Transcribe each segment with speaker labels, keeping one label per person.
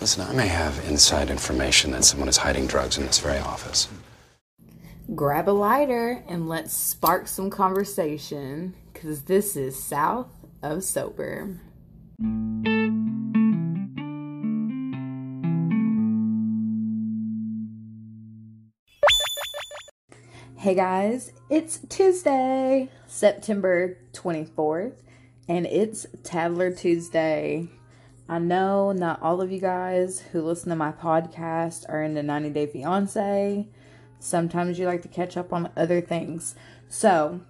Speaker 1: Listen, I may have inside information that someone is hiding drugs in this very office.
Speaker 2: Grab a lighter and let's spark some conversation, because this is South of Sober. Hey guys, it's Tuesday, September 24th, and it's Tadler Tuesday. I know not all of you guys who listen to my podcast are into 90 Day Fiance. Sometimes you like to catch up on other things. So,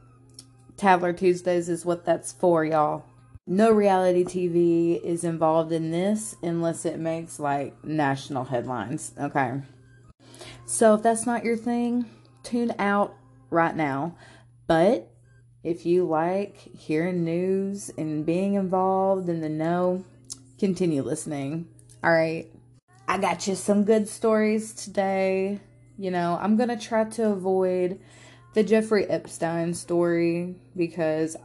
Speaker 2: Tadler Tuesdays is what that's for, y'all. No reality TV is involved in this unless it makes like national headlines, okay? So, if that's not your thing, tune out right now. But if you like hearing news and being involved in the know, continue listening. All right. I got you some good stories today. You know, I'm going to try to avoid the Jeffrey Epstein story because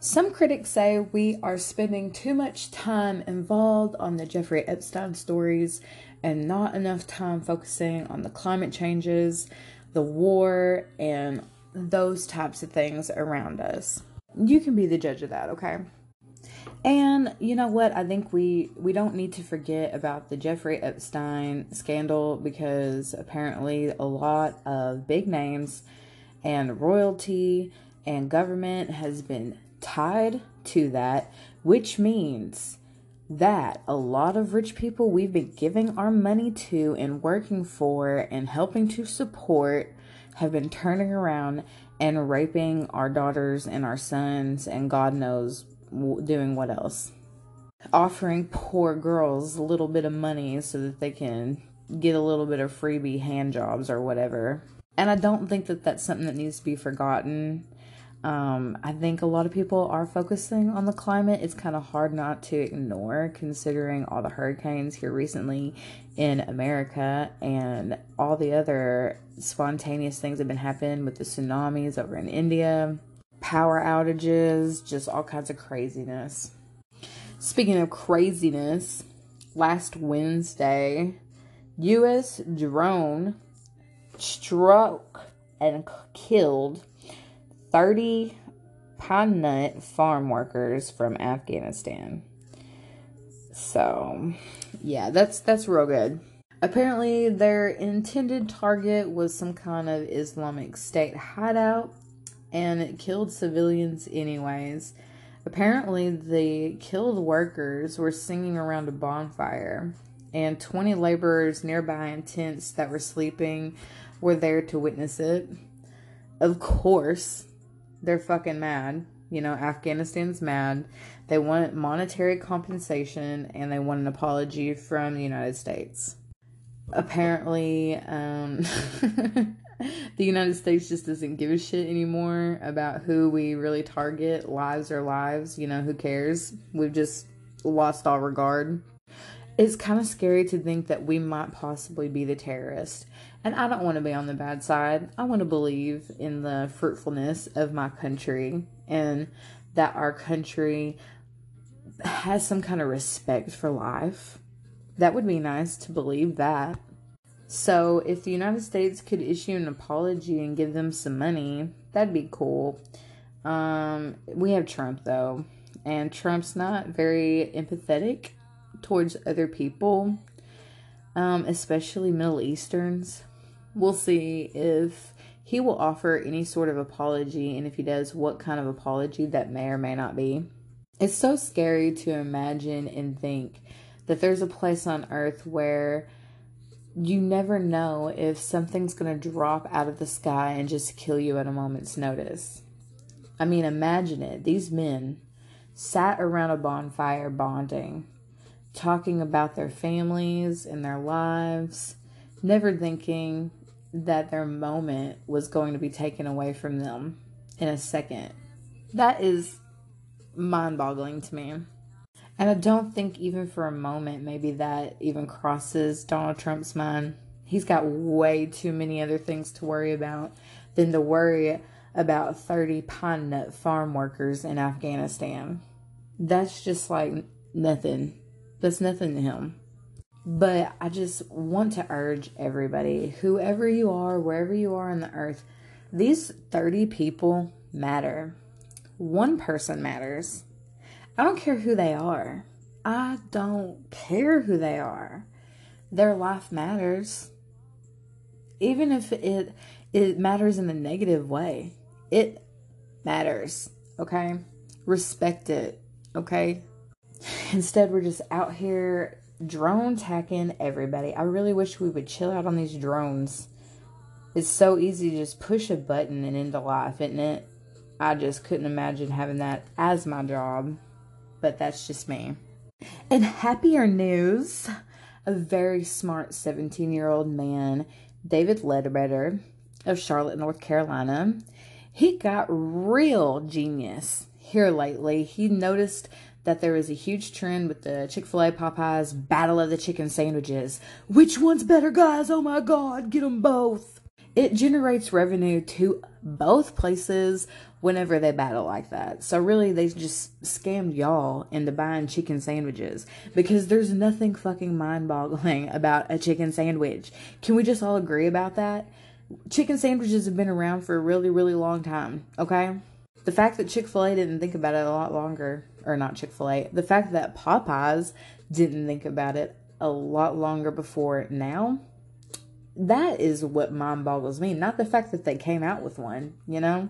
Speaker 2: some critics say we are spending too much time involved on the Jeffrey Epstein stories and not enough time focusing on the climate changes, the war, and those types of things around us. You can be the judge of that, okay? And you know what? I think we we don't need to forget about the Jeffrey Epstein scandal because apparently a lot of big names and royalty and government has been tied to that, which means that a lot of rich people we've been giving our money to and working for and helping to support have been turning around and raping our daughters and our sons and God knows doing what else? Offering poor girls a little bit of money so that they can get a little bit of freebie hand jobs or whatever. And I don't think that that's something that needs to be forgotten. Um, I think a lot of people are focusing on the climate. It's kind of hard not to ignore considering all the hurricanes here recently in America and all the other spontaneous things that have been happening with the tsunamis over in India, power outages, just all kinds of craziness. Speaking of craziness, last Wednesday, U.S. drone struck and killed 30 pine nut farm workers from Afghanistan. So, yeah, that's that's real good. Apparently, their intended target was some kind of Islamic State hideout, and it killed civilians anyways. Apparently, the killed workers were singing around a bonfire, and 20 laborers nearby in tents that were sleeping were there to witness it. Of course, they're fucking mad. You know, Afghanistan's mad. They want monetary compensation and they want an apology from the United States. Apparently, um, the United States just doesn't give a shit anymore about who we really target. Lives are lives. You know, who cares? We've just lost all regard. It's kind of scary to think that we might possibly be the terrorist. And I don't want to be on the bad side. I want to believe in the fruitfulness of my country and that our country has some kind of respect for life. That would be nice to believe that. So, if the United States could issue an apology and give them some money, that'd be cool. Um, we have Trump though, and Trump's not very empathetic towards other people, um, especially Middle Easterns. We'll see if he will offer any sort of apology, and if he does, what kind of apology that may or may not be. It's so scary to imagine and think that there's a place on earth where you never know if something's going to drop out of the sky and just kill you at a moment's notice. I mean, imagine it. These men sat around a bonfire bonding, talking about their families and their lives, never thinking that their moment was going to be taken away from them in a second. That is mind boggling to me. And I don't think even for a moment maybe that even crosses Donald Trump's mind. He's got way too many other things to worry about than to worry about 30 pine nut farm workers in Afghanistan. That's just like nothing That's nothing to him. But I just want to urge everybody, whoever you are, wherever you are on the earth, these 30 people matter. One person matters. I don't care who they are. I don't care who they are. Their life matters. Even if it it matters in a negative way. It matters, okay? Respect it, okay? Instead, we're just out here drone tacking everybody. I really wish we would chill out on these drones. It's so easy to just push a button and into life, isn't it? I just couldn't imagine having that as my job, but that's just me. In happier news, a very smart 17 year old man, David Ledbetter of Charlotte, North Carolina, he got real genius here lately. He noticed that there was a huge trend with the Chick fil A Popeyes Battle of the Chicken Sandwiches. Which one's better, guys? Oh my god, get them both. It generates revenue to both places whenever they battle like that. So really they just scammed y'all into buying chicken sandwiches because there's nothing fucking mind-boggling about a chicken sandwich. Can we just all agree about that? Chicken sandwiches have been around for a really really long time, okay? The fact that Chick-fil-A didn't think about it a lot longer or not Chick-fil-A, the fact that Popeyes didn't think about it a lot longer before now that is what mind boggles me. Not the fact that they came out with one, you know?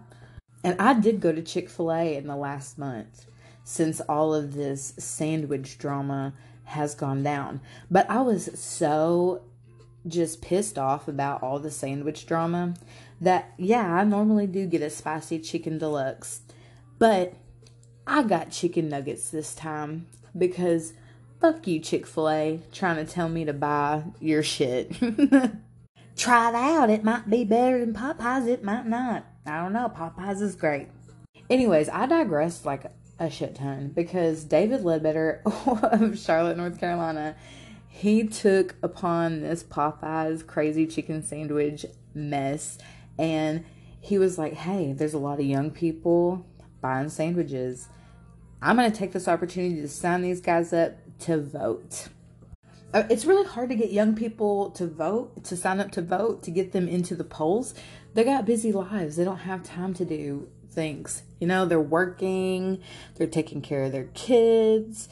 Speaker 2: And I did go to Chick fil A in the last month since all of this sandwich drama has gone down. But I was so just pissed off about all the sandwich drama that, yeah, I normally do get a spicy chicken deluxe. But I got chicken nuggets this time because fuck you, Chick fil A, trying to tell me to buy your shit. Try it out. It might be better than Popeyes. It might not. I don't know. Popeyes is great. Anyways, I digress like a shit ton because David Ledbetter of Charlotte, North Carolina, he took upon this Popeyes crazy chicken sandwich mess and he was like, hey, there's a lot of young people buying sandwiches. I'm going to take this opportunity to sign these guys up to vote. Uh, it's really hard to get young people to vote, to sign up to vote, to get them into the polls. They got busy lives. They don't have time to do things. You know, they're working, they're taking care of their kids,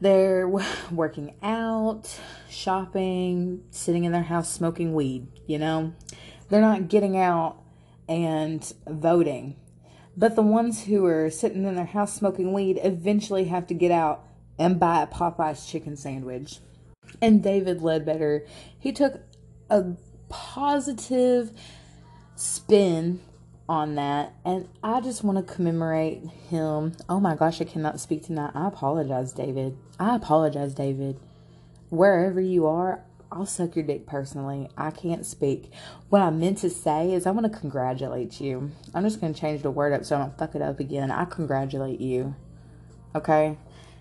Speaker 2: they're working out, shopping, sitting in their house smoking weed, you know. They're not getting out and voting. But the ones who are sitting in their house smoking weed eventually have to get out and buy a Popeye's chicken sandwich and David Ledbetter, he took a positive spin on that and I just want to commemorate him. Oh my gosh, I cannot speak tonight. I apologize, David. I apologize, David. Wherever you are, I'll suck your dick personally. I can't speak. What I meant to say is I want to congratulate you. I'm just going to change the word up so I don't fuck it up again. I congratulate you. Okay?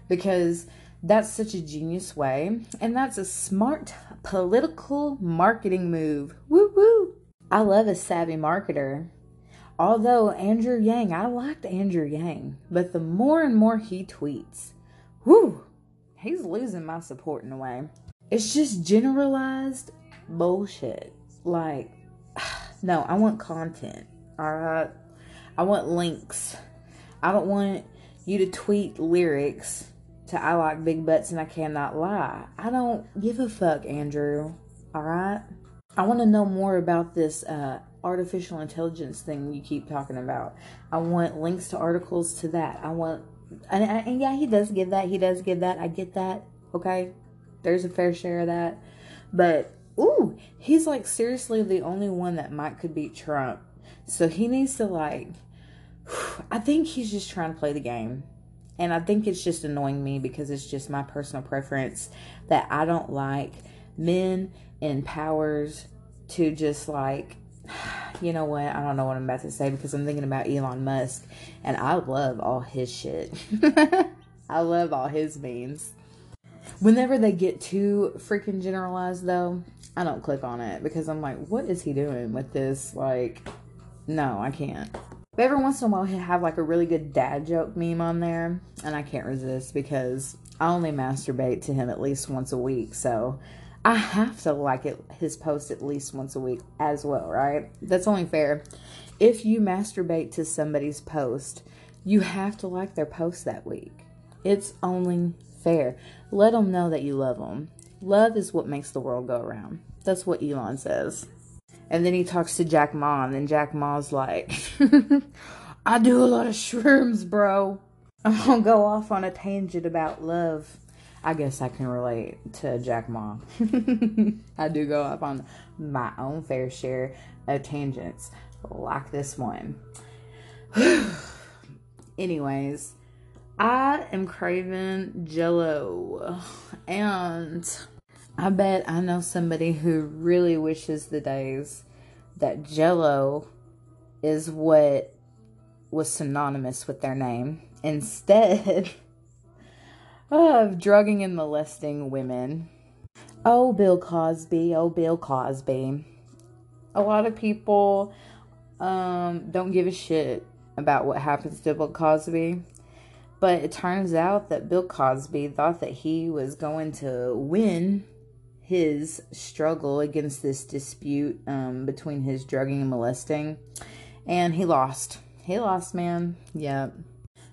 Speaker 2: Because that's such a genius way, and that's a smart political marketing move. Woo woo! I love a savvy marketer. Although Andrew Yang, I liked Andrew Yang, but the more and more he tweets, whoo, he's losing my support in a way. It's just generalized bullshit. Like, no, I want content, alright? I want links. I don't want you to tweet lyrics to I like big butts and I cannot lie. I don't give a fuck, Andrew. All right? I want to know more about this uh, artificial intelligence thing you keep talking about. I want links to articles to that. I want, and, and yeah, he does give that. He does give that. I get that. Okay. There's a fair share of that. But, ooh, he's like seriously the only one that might could beat Trump. So he needs to like, I think he's just trying to play the game. And I think it's just annoying me because it's just my personal preference that I don't like men in powers to just like, you know what? I don't know what I'm about to say because I'm thinking about Elon Musk and I love all his shit. I love all his memes. Whenever they get too freaking generalized, though, I don't click on it because I'm like, what is he doing with this? Like, no, I can't. But every once in a while, he'll have like a really good dad joke meme on there, and I can't resist because I only masturbate to him at least once a week, so I have to like it his post at least once a week as well, right? That's only fair. If you masturbate to somebody's post, you have to like their post that week. It's only fair. Let them know that you love them. Love is what makes the world go around. That's what Elon says. And then he talks to Jack Ma, and then Jack Ma's like, I do a lot of shrooms, bro. I'm gonna go off on a tangent about love. I guess I can relate to Jack Ma. I do go up on my own fair share of tangents, like this one. Anyways, I am craving jello, and I bet I know somebody who really wishes the days that jello is what was synonymous with their name instead of drugging and molesting women. Oh, Bill Cosby. Oh, Bill Cosby. A lot of people um, don't give a shit about what happens to Bill Cosby. But it turns out that Bill Cosby thought that he was going to win his struggle against this dispute um, between his drugging and molesting. And he lost. He lost, man. Yep.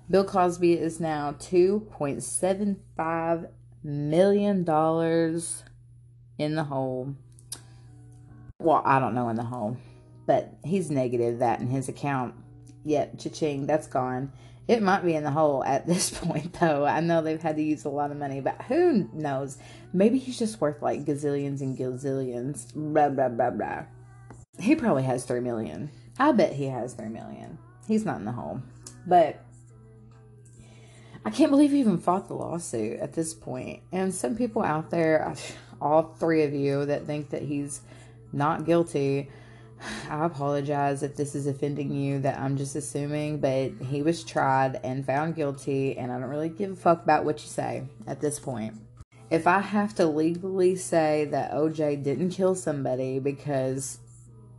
Speaker 2: Bill Cosby is now $2.75 million in the hole. Well, I don't know in the hole, but he's negative that in his account. Yep, cha-ching, that's gone. It might be in the hole at this point, though. I know they've had to use a lot of money, but who knows? Maybe he's just worth like gazillions and gazillions. Blah, blah, blah, blah. He probably has three million. I bet he has three million. He's not in the hole. But I can't believe he even fought the lawsuit at this point. And some people out there, all three of you that think that he's not guilty, I apologize if this is offending you that I'm just assuming, but he was tried and found guilty, and I don't really give a fuck about what you say at this point. If I have to legally say that OJ didn't kill somebody because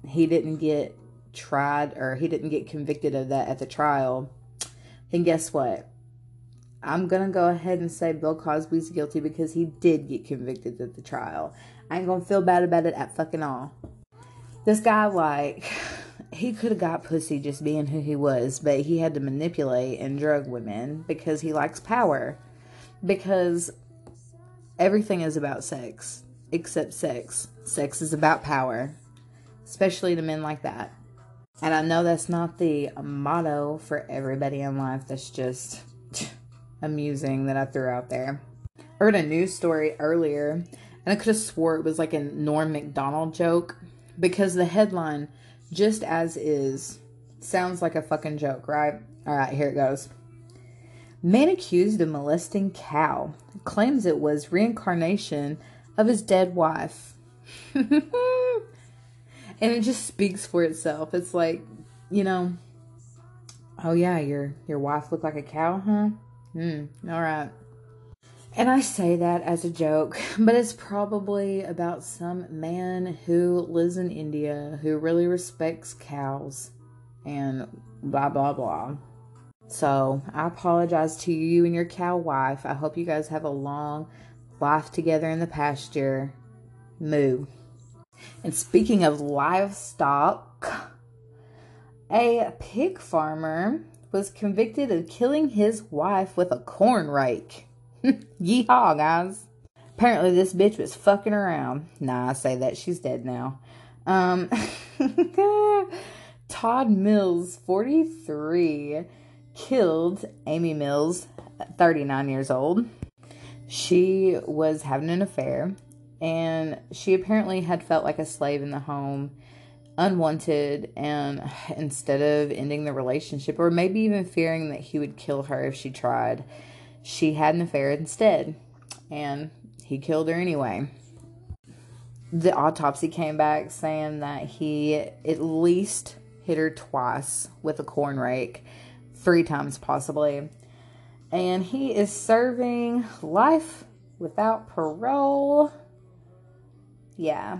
Speaker 2: he didn't get tried or he didn't get convicted of that at the trial, then guess what? I'm gonna go ahead and say Bill Cosby's guilty because he did get convicted at the trial. I ain't gonna feel bad about it at fucking all this guy like he could have got pussy just being who he was, but he had to manipulate and drug women because he likes power. Because everything is about sex except sex. Sex is about power, especially to men like that. And I know that's not the uh, motto for everybody in life. That's just amusing that I threw out there. I heard a news story earlier, and I could have swore it was like a Norm Macdonald joke because the headline, just as is, sounds like a fucking joke, right? All right, here it goes. Man accused of molesting cow claims it was reincarnation of his dead wife. and it just speaks for itself. It's like, you know, oh yeah, your your wife looked like a cow, huh? Hmm, all right. And I say that as a joke, but it's probably about some man who lives in India who really respects cows and blah blah blah. So I apologize to you and your cow wife. I hope you guys have a long life together in the pasture. Moo. And speaking of livestock, a pig farmer was convicted of killing his wife with a corn rake. Yeehaw, guys. Apparently, this bitch was fucking around. Nah, I say that. She's dead now. Um, Todd Mills, 43, killed Amy Mills, 39 years old. She was having an affair, and she apparently had felt like a slave in the home, unwanted, and instead of ending the relationship, or maybe even fearing that he would kill her if she tried, she had an affair instead, and he killed her anyway. The autopsy came back saying that he at least hit her twice with a corn rake, three times possibly. And he is serving life without parole. Yeah.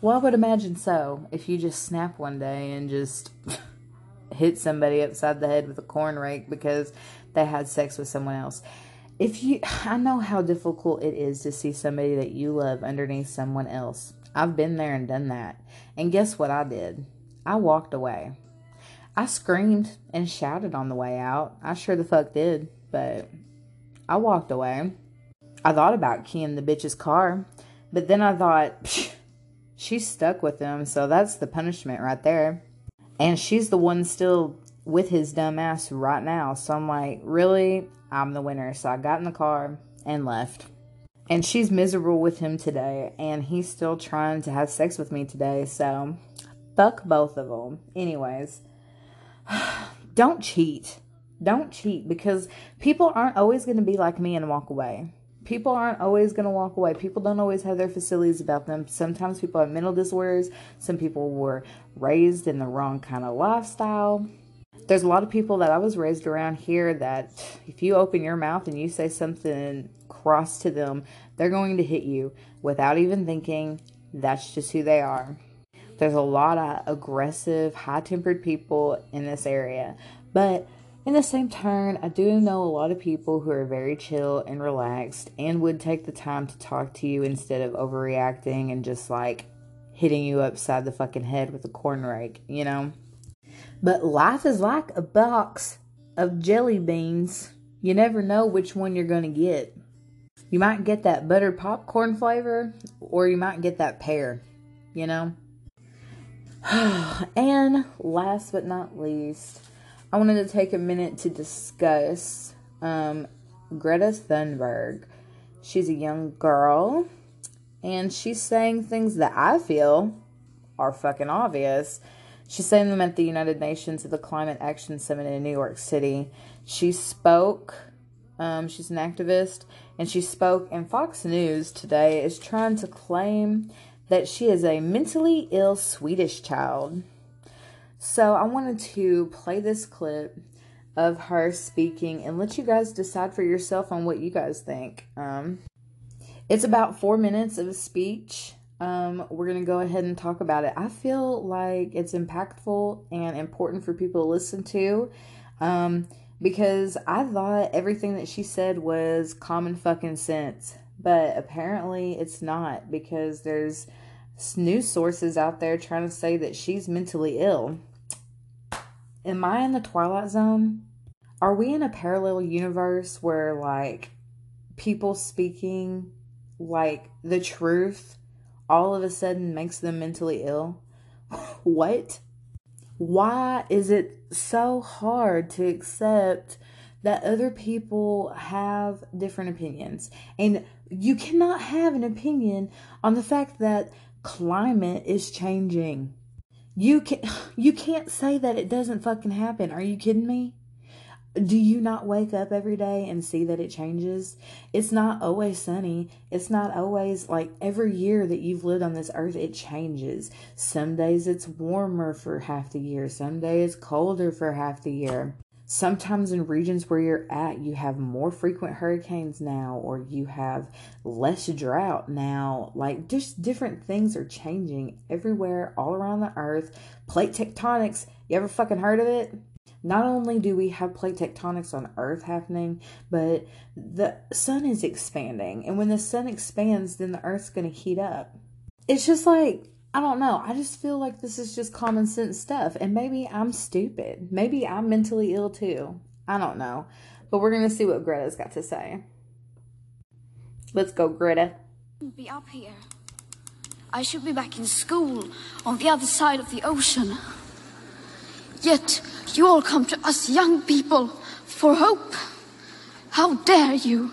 Speaker 2: Well, I would imagine so. If you just snap one day and just hit somebody upside the head with a corn rake because they had sex with someone else. If you, I know how difficult it is to see somebody that you love underneath someone else. I've been there and done that. And guess what I did? I walked away. I screamed and shouted on the way out. I sure the fuck did, but I walked away. I thought about keying the bitch's car, but then I thought, she's stuck with him, so that's the punishment right there. And she's the one still with his dumb ass right now. So I'm like, really? I'm the winner. So I got in the car and left. And she's miserable with him today, and he's still trying to have sex with me today. So fuck both of them. Anyways, don't cheat. Don't cheat because people aren't always going to be like me and walk away people aren't always going to walk away. People don't always have their facilities about them. Sometimes people have mental disorders. Some people were raised in the wrong kind of lifestyle. There's a lot of people that I was raised around here that if you open your mouth and you say something cross to them, they're going to hit you without even thinking. That's just who they are. There's a lot of aggressive, high tempered people in this area. But in the same turn, I do know a lot of people who are very chill and relaxed and would take the time to talk to you instead of overreacting and just like hitting you upside the fucking head with a corn rake, you know? But life is like a box of jelly beans. You never know which one you're going to get. You might get that buttered popcorn flavor or you might get that pear, you know? and last but not least, I wanted to take a minute to discuss um, Greta Thunberg. She's a young girl, and she's saying things that I feel are fucking obvious. She's saying them at the United Nations at the Climate Action Summit in New York City. She spoke, um, she's an activist, and she spoke, and Fox News today is trying to claim that she is a mentally ill Swedish child. So I wanted to play this clip of her speaking and let you guys decide for yourself on what you guys think. Um, it's about four minutes of a speech. Um, we're going to go ahead and talk about it. I feel like it's impactful and important for people to listen to um, because I thought everything that she said was common fucking sense. But apparently it's not because there's news sources out there trying to say that she's mentally ill. Am I in the Twilight Zone? Are we in a parallel universe where, like, people speaking, like, the truth all of a sudden makes them mentally ill? what? Why is it so hard to accept that other people have different opinions? And you cannot have an opinion on the fact that climate is changing. You can you can't say that it doesn't fucking happen. Are you kidding me? Do you not wake up every day and see that it changes? It's not always sunny. It's not always like every year that you've lived on this earth, it changes. Some days it's warmer for half the year, some days it's colder for half the year. Sometimes in regions where you're at, you have more frequent hurricanes now, or you have less drought now. Like, just different things are changing everywhere, all around the earth. Plate tectonics, you ever fucking heard of it? Not only do we have plate tectonics on Earth happening, but the sun is expanding. And when the sun expands, then the Earth's going to heat up. It's just like I don't know. I just feel like this is just common sense stuff. And maybe I'm stupid. Maybe I'm mentally ill too. I don't know. But we're going to see what Greta's got to say. Let's go, Greta.
Speaker 3: Be up here. I should be back in school on the other side of the ocean. Yet you all come to us young people for hope. How dare you?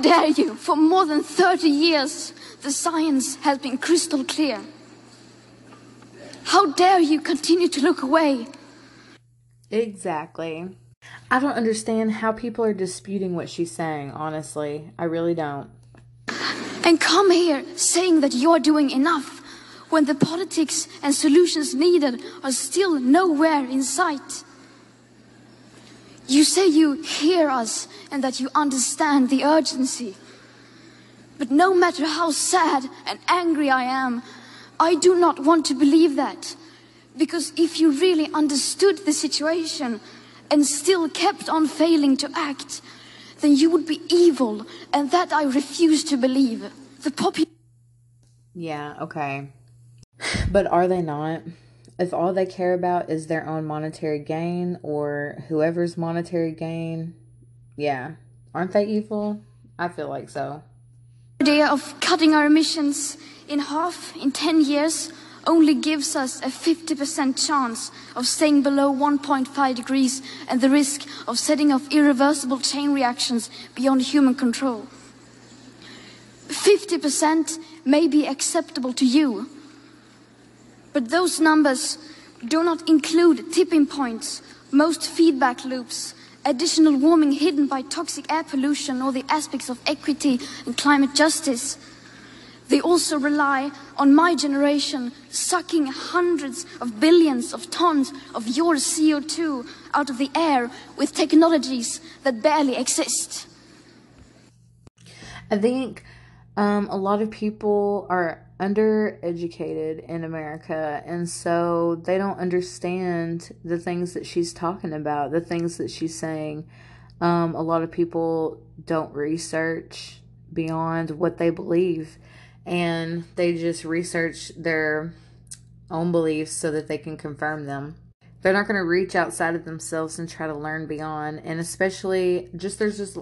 Speaker 3: dare you? For more than 30 years, the science has been crystal clear. How dare you continue to look away?
Speaker 2: Exactly. I don't understand how people are disputing what she's saying, honestly. I really don't.
Speaker 3: And come here saying that you're doing enough when the politics and solutions needed are still nowhere in sight. You say you hear us and that you understand the urgency. But no matter how sad and angry I am, I do not want to believe that. Because if you really understood the situation and still kept on failing to act, then you would be evil, and that I refuse to believe. The popu-
Speaker 2: Yeah, okay. But are they not? If all they care about is their own monetary gain or whoever's monetary gain, yeah. Aren't they evil? I feel like so.
Speaker 3: The idea of cutting our emissions in half in 10 years only gives us a 50% chance of staying below 1.5 degrees and the risk of setting off irreversible chain reactions beyond human control. 50% may be acceptable to you, but those numbers do not include tipping points, most feedback loops, additional warming hidden by toxic air pollution or the aspects of equity and climate justice. They also rely on my generation sucking hundreds of billions of tons of your CO2 out of the air with technologies that barely exist.
Speaker 2: I think um, a lot of people are undereducated in America, and so they don't understand the things that she's talking about, the things that she's saying. Um, a lot of people don't research beyond what they believe, and they just research their own beliefs so that they can confirm them. They're not going to reach outside of themselves and try to learn beyond, and especially just there's just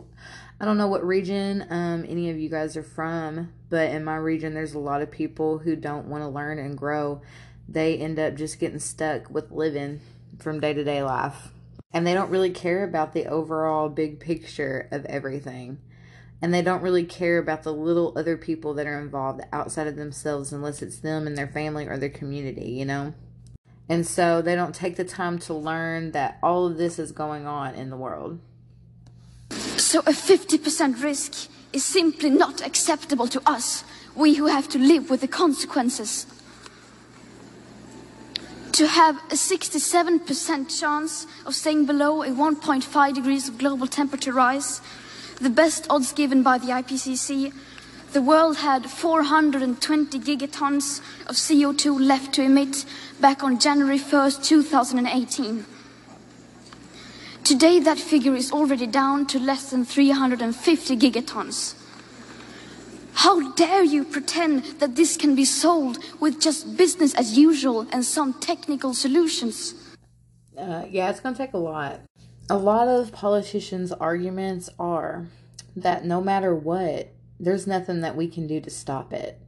Speaker 2: I don't know what region um, any of you guys are from, but in my region, there's a lot of people who don't want to learn and grow. They end up just getting stuck with living from day to day life. And they don't really care about the overall big picture of everything. And they don't really care about the little other people that are involved outside of themselves unless it's them and their family or their community, you know? And so they don't take the time to learn that all of this is going on in the world.
Speaker 3: So a 50% risk is simply not acceptable to us, we who have to live with the consequences. To have a 67% chance of staying below a 1.5 degrees of global temperature rise, the best odds given by the IPCC, the world had 420 gigatons of CO2 left to emit back on January 1st, 2018. Today, that figure is already down to less than 350 gigatons. How dare you pretend that this can be solved with just business as usual and some technical solutions?
Speaker 2: Uh, yeah, it's going to take a lot. A lot of politicians' arguments are that no matter what, there's nothing that we can do to stop it.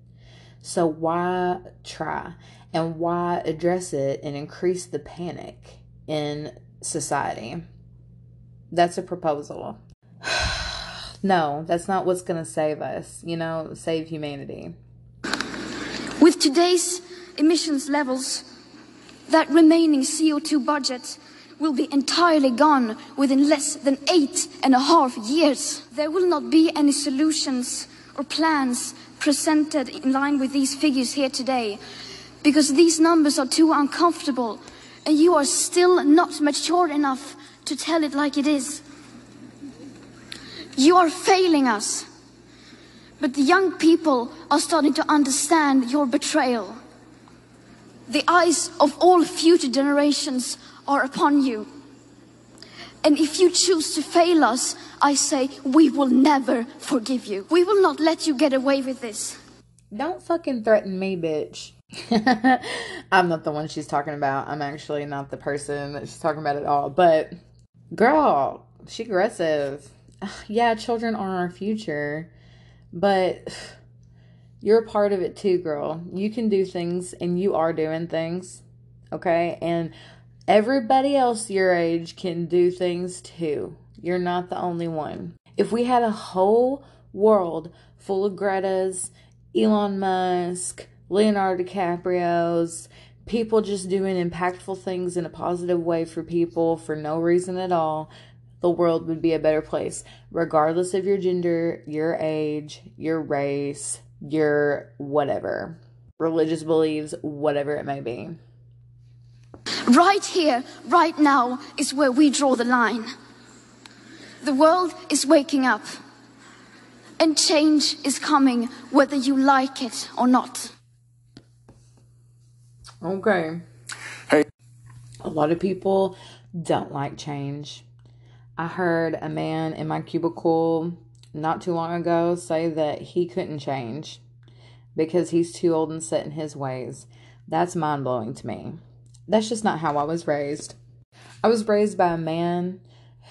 Speaker 2: So why try? And why address it and increase the panic in society? That's a proposal. no, that's not what's going to save us, you know, save humanity.
Speaker 3: With today's emissions levels, that remaining CO2 budget will be entirely gone within less than eight and a half years. There will not be any solutions or plans presented in line with these figures here today because these numbers are too uncomfortable and you are still not mature enough to tell it like it is. You are failing us. But the young people are starting to understand your betrayal. The eyes of all future generations are upon you. And if you choose to fail us, I say we will never forgive you. We will not let you get away with this.
Speaker 2: Don't fucking threaten me, bitch. I'm not the one she's talking about. I'm actually not the person that she's talking about at all. But, girl, she aggressive. Yeah, children are our future, but you're a part of it too, girl. You can do things and you are doing things, okay? And everybody else your age can do things too. You're not the only one. If we had a whole world full of Greta's, Elon Musk, Leonardo DiCaprio's, people just doing impactful things in a positive way for people for no reason at all, the world would be a better place, regardless of your gender, your age, your race, your whatever, religious beliefs, whatever it may be.
Speaker 3: Right here, right now, is where we draw the line. The world is waking up, and change is coming whether you like it or not.
Speaker 2: Okay.
Speaker 4: Hey.
Speaker 2: A lot of people don't like change. I heard a man in my cubicle not too long ago say that he couldn't change because he's too old and set in his ways. That's mind blowing to me. That's just not how I was raised. I was raised by a man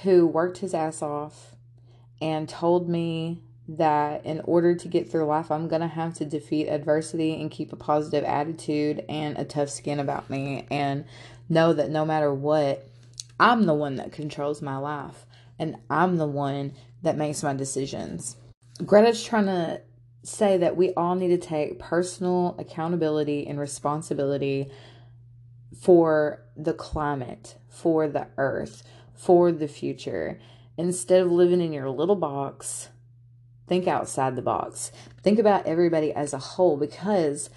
Speaker 2: who worked his ass off and told me that in order to get through life, I'm going to have to defeat adversity and keep a positive attitude and a tough skin about me and know that no matter what, I'm the one that controls my life and I'm the one that makes my decisions. Greta's trying to say that we all need to take personal accountability and responsibility for the climate, for the earth, for the future. Instead of living in your little box, think outside the box. Think about everybody as a whole because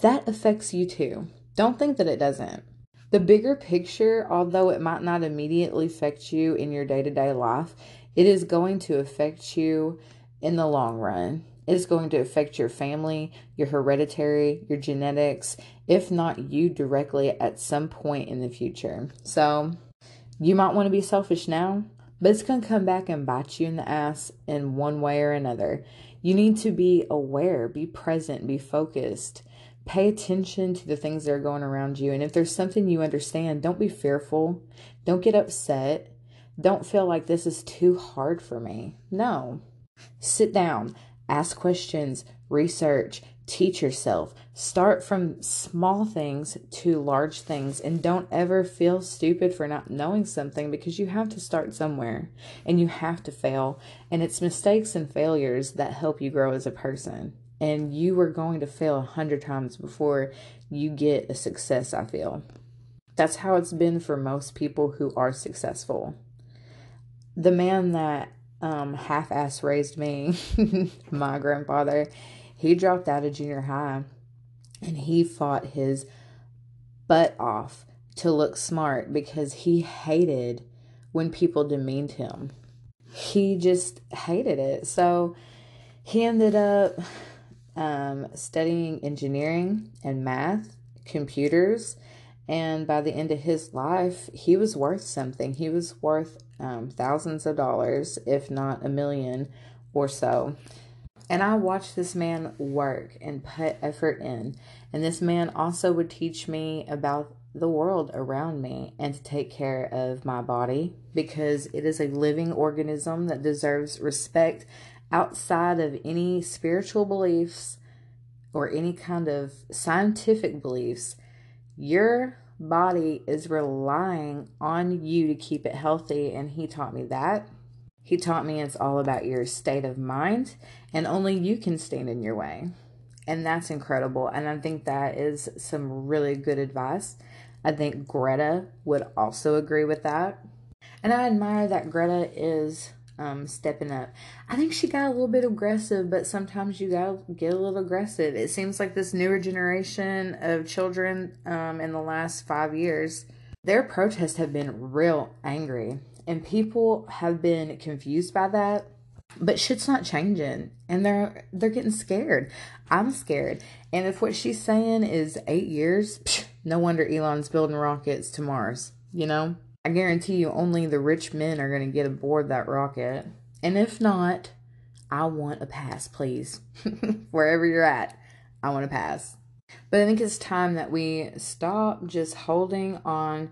Speaker 2: that affects you too. Don't think that it doesn't. The bigger picture, although it might not immediately affect you in your day to day life, it is going to affect you in the long run. It is going to affect your family, your hereditary, your genetics, if not you directly at some point in the future. So, you might want to be selfish now, but it's going to come back and bite you in the ass in one way or another. You need to be aware, be present, be focused. Pay attention to the things that are going around you. And if there's something you understand, don't be fearful. Don't get upset. Don't feel like this is too hard for me. No. Sit down, ask questions, research, teach yourself. Start from small things to large things and don't ever feel stupid for not knowing something because you have to start somewhere and you have to fail. And it's mistakes and failures that help you grow as a person and you are going to fail a hundred times before you get a success, I feel. That's how it's been for most people who are successful. The man that um, half ass raised me, my grandfather, he dropped out of junior high and he fought his butt off to look smart because he hated when people demeaned him. He just hated it. So he ended up um, studying engineering and math, computers, and by the end of his life, he was worth something. He was worth um, thousands of dollars, if not a million or so. And I watched this man work and put effort in. And this man also would teach me about the world around me and to take care of my body because it is a living organism that deserves respect outside of any spiritual beliefs or any kind of scientific beliefs, your body is relying on you to keep it healthy. And he taught me that. He taught me it's all about your state of mind, and only you can stand in your way. And that's incredible. And I think that is some really good advice. I think Greta would also agree with that. And I admire that Greta is um, stepping up. I think she got a little bit aggressive, but sometimes you gotta get a little aggressive. It seems like this newer generation of children um, in the last five years, their protests have been real angry, and people have been confused by that. But shit's not changing, and they're they're getting scared. I'm scared, and if what she's saying is eight years, psh, no wonder Elon's building rockets to Mars. You know. I guarantee you only the rich men are going to get aboard that rocket. And if not, I want a pass, please. Wherever you're at, I want a pass. But I think it's time that we stop just holding on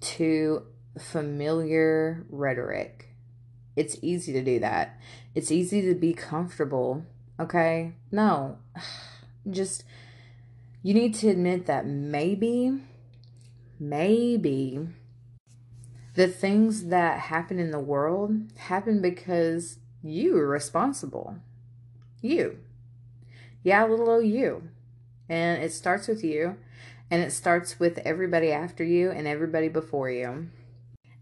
Speaker 2: to familiar rhetoric. It's easy to do that. It's easy to be comfortable, okay? No. Just you need to admit that maybe maybe the things that happen in the world happen because you are responsible. You. Yeah, little o you. And it starts with you, and it starts with everybody after you and everybody before you.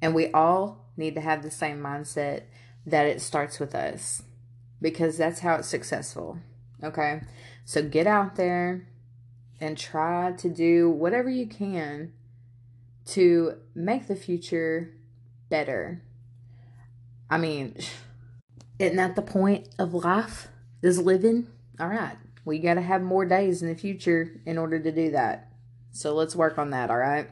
Speaker 2: And we all need to have the same mindset that it starts with us because that's how it's successful. Okay? So get out there and try to do whatever you can to make the future better. I mean, isn't that the point of life? Is living? All right. We got to have more days in the future in order to do that. So let's work on that, all right?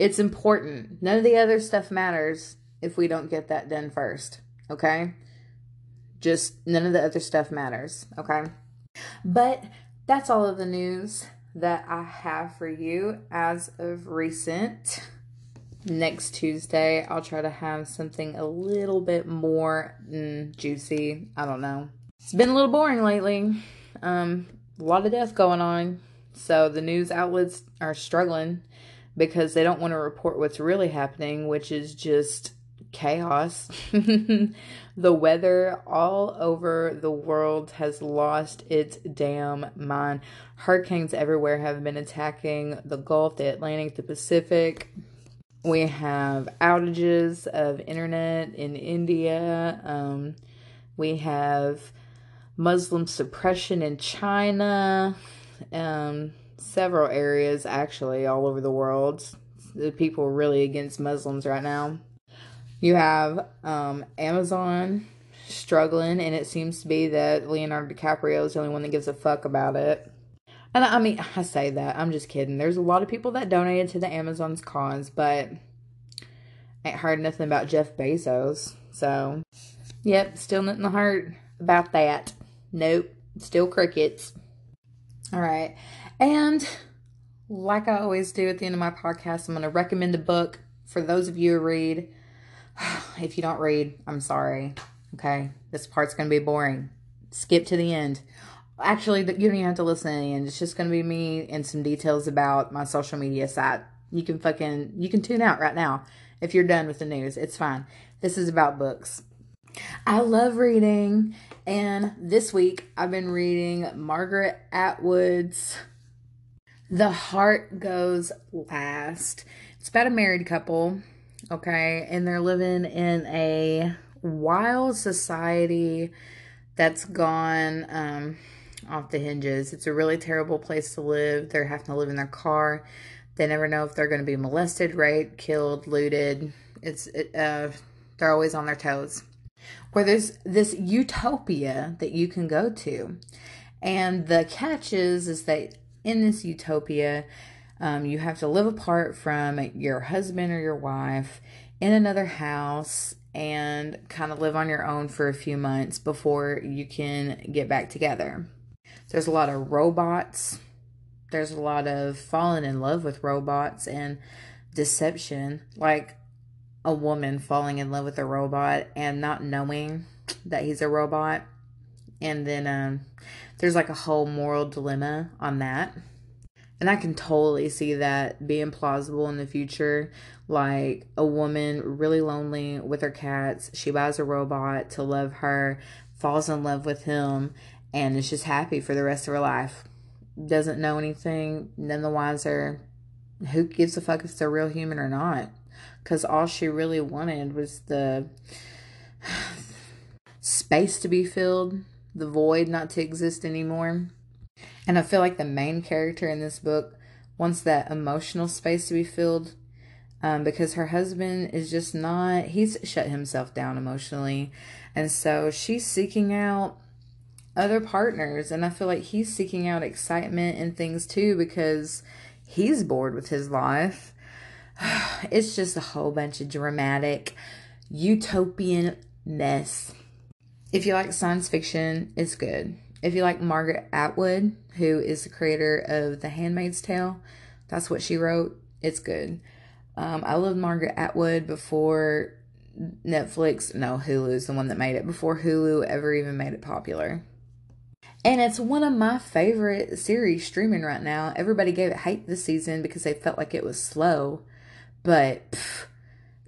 Speaker 2: It's important. None of the other stuff matters if we don't get that done first, okay? Just none of the other stuff matters, okay? But that's all of the news that I have for you as of recent. Next Tuesday, I'll try to have something a little bit more mm, juicy. I don't know. It's been a little boring lately. Um, a lot of death going on. So the news outlets are struggling because they don't want to report what's really happening, which is just chaos. the weather all over the world has lost its damn mind. Hurricanes everywhere have been attacking the Gulf, the Atlantic, the Pacific. We have outages of internet in India. Um, we have Muslim suppression in China. Um, several areas, actually, all over the world. The people are really against Muslims right now. You have um, Amazon struggling, and it seems to be that Leonardo DiCaprio is the only one that gives a fuck about it. And I mean, I say that, I'm just kidding. There's a lot of people that donated to the Amazon's cause, but ain't heard nothing about Jeff Bezos. So, yep, still nothing heard about that. Nope, still crickets. All right. And like I always do at the end of my podcast, I'm going to recommend a book for those of you who read. If you don't read, I'm sorry. Okay. This part's going to be boring. Skip to the end. Actually, you don't even have to listen to the end. It's just going to be me and some details about my social media site. You can fucking, you can tune out right now if you're done with the news. It's fine. This is about books. I love reading, and this week I've been reading Margaret Atwood's The Heart Goes Last. It's about a married couple, okay, and they're living in a wild society that's gone um, off the hinges. It's a really terrible place to live. They're having to live in their car. They never know if they're going to be molested, raped, killed, looted. It's it, uh, they're always on their toes where there's this utopia that you can go to. And the catch is, is that in this utopia, um, you have to live apart from your husband or your wife in another house and kind of live on your own for a few months before you can get back together. There's a lot of robots. There's a lot of falling in love with robots and deception. Like a woman falling in love with a robot and not knowing that he's a robot. And then um, there's like a whole moral dilemma on that. And I can totally see that being plausible in the future. Like a woman really lonely with her cats, she buys a robot to love her, falls in love with him, and is just happy for the rest of her life. Doesn't know anything, none the wiser. Who gives a fuck if it's a real human or not? because all she really wanted was the space to be filled, the void not to exist anymore. And I feel like the main character in this book wants that emotional space to be filled um, because her husband is just not, he's shut himself down emotionally. And so she's seeking out other partners. And I feel like he's seeking out excitement and things too because he's bored with his life. it's just a whole bunch of dramatic utopian mess. If you like science fiction, it's good. If you like Margaret Atwood, who is the creator of The Handmaid's Tale, that's what she wrote, it's good. Um, I loved Margaret Atwood before Netflix, no, Hulu's the one that made it, before Hulu ever even made it popular. And it's one of my favorite series streaming right now. Everybody gave it hate this season because they felt like it was slow. But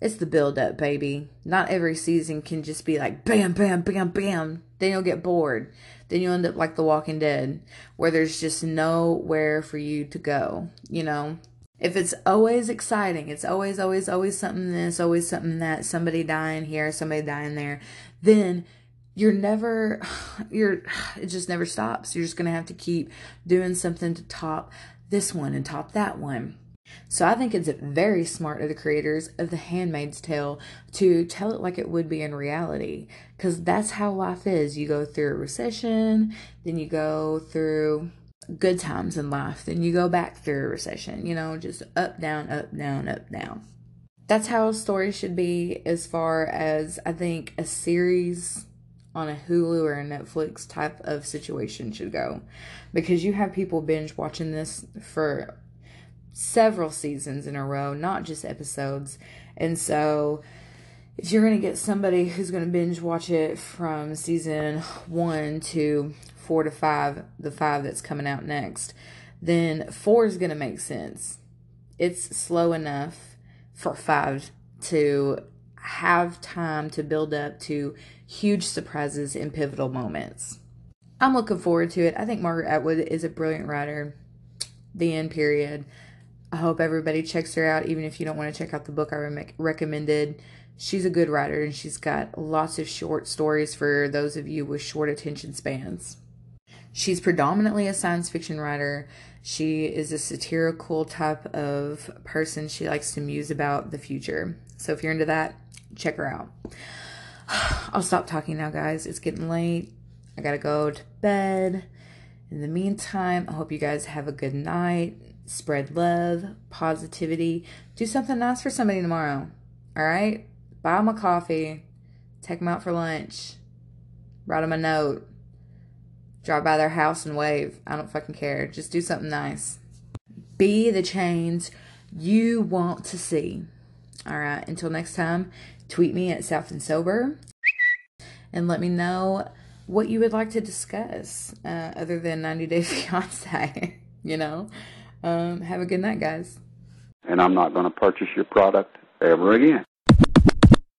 Speaker 2: it's the build up, baby. Not every season can just be like bam, bam, bam, bam. Then you'll get bored. Then you'll end up like The Walking Dead, where there's just nowhere for you to go, you know? If it's always exciting, it's always, always, always something this, always something that, somebody dying here, somebody dying there, then you're never, you're, it just never stops. You're just going to have to keep doing something to top this one and top that one. So I think it's very smart of the creators of The Handmaid's Tale to tell it like it would be in reality. Because that's how life is. You go through a recession, then you go through good times in life, then you go back through a recession, you know, just up, down, up, down, up, down. That's how a story should be as far as I think a series on a Hulu or a Netflix type of situation should go. Because you have people binge watching this for several seasons in a row, not just episodes. And so if you're going to get somebody who's going to binge watch it from season one to four to five, the five that's coming out next, then four is going to make sense. It's slow enough for five to have time to build up to huge surprises and pivotal moments. I'm looking forward to it. I think Margaret Atwood is a brilliant writer. The end period. I hope everybody checks her out, even if you don't want to check out the book I re- recommended. She's a good writer and she's got lots of short stories for those of you with short attention spans. She's predominantly a science fiction writer. She is a satirical type of person. She likes to muse about the future. So if you're into that, check her out. I'll stop talking now, guys. It's getting late. I gotta go to bed. In the meantime, I hope you guys have a good night. Spread love, positivity. Do something nice for somebody tomorrow. All right? Buy them a coffee. Take them out for lunch. Write them a note. Drive by their house and wave. I don't fucking care. Just do something nice. Be the change you want to see. All right. Until next time, tweet me at South and Sober and let me know what you would like to discuss uh, other than 90 Day Fiance. you know? Um, have a good night, guys.
Speaker 4: And I'm not going to purchase your product ever again.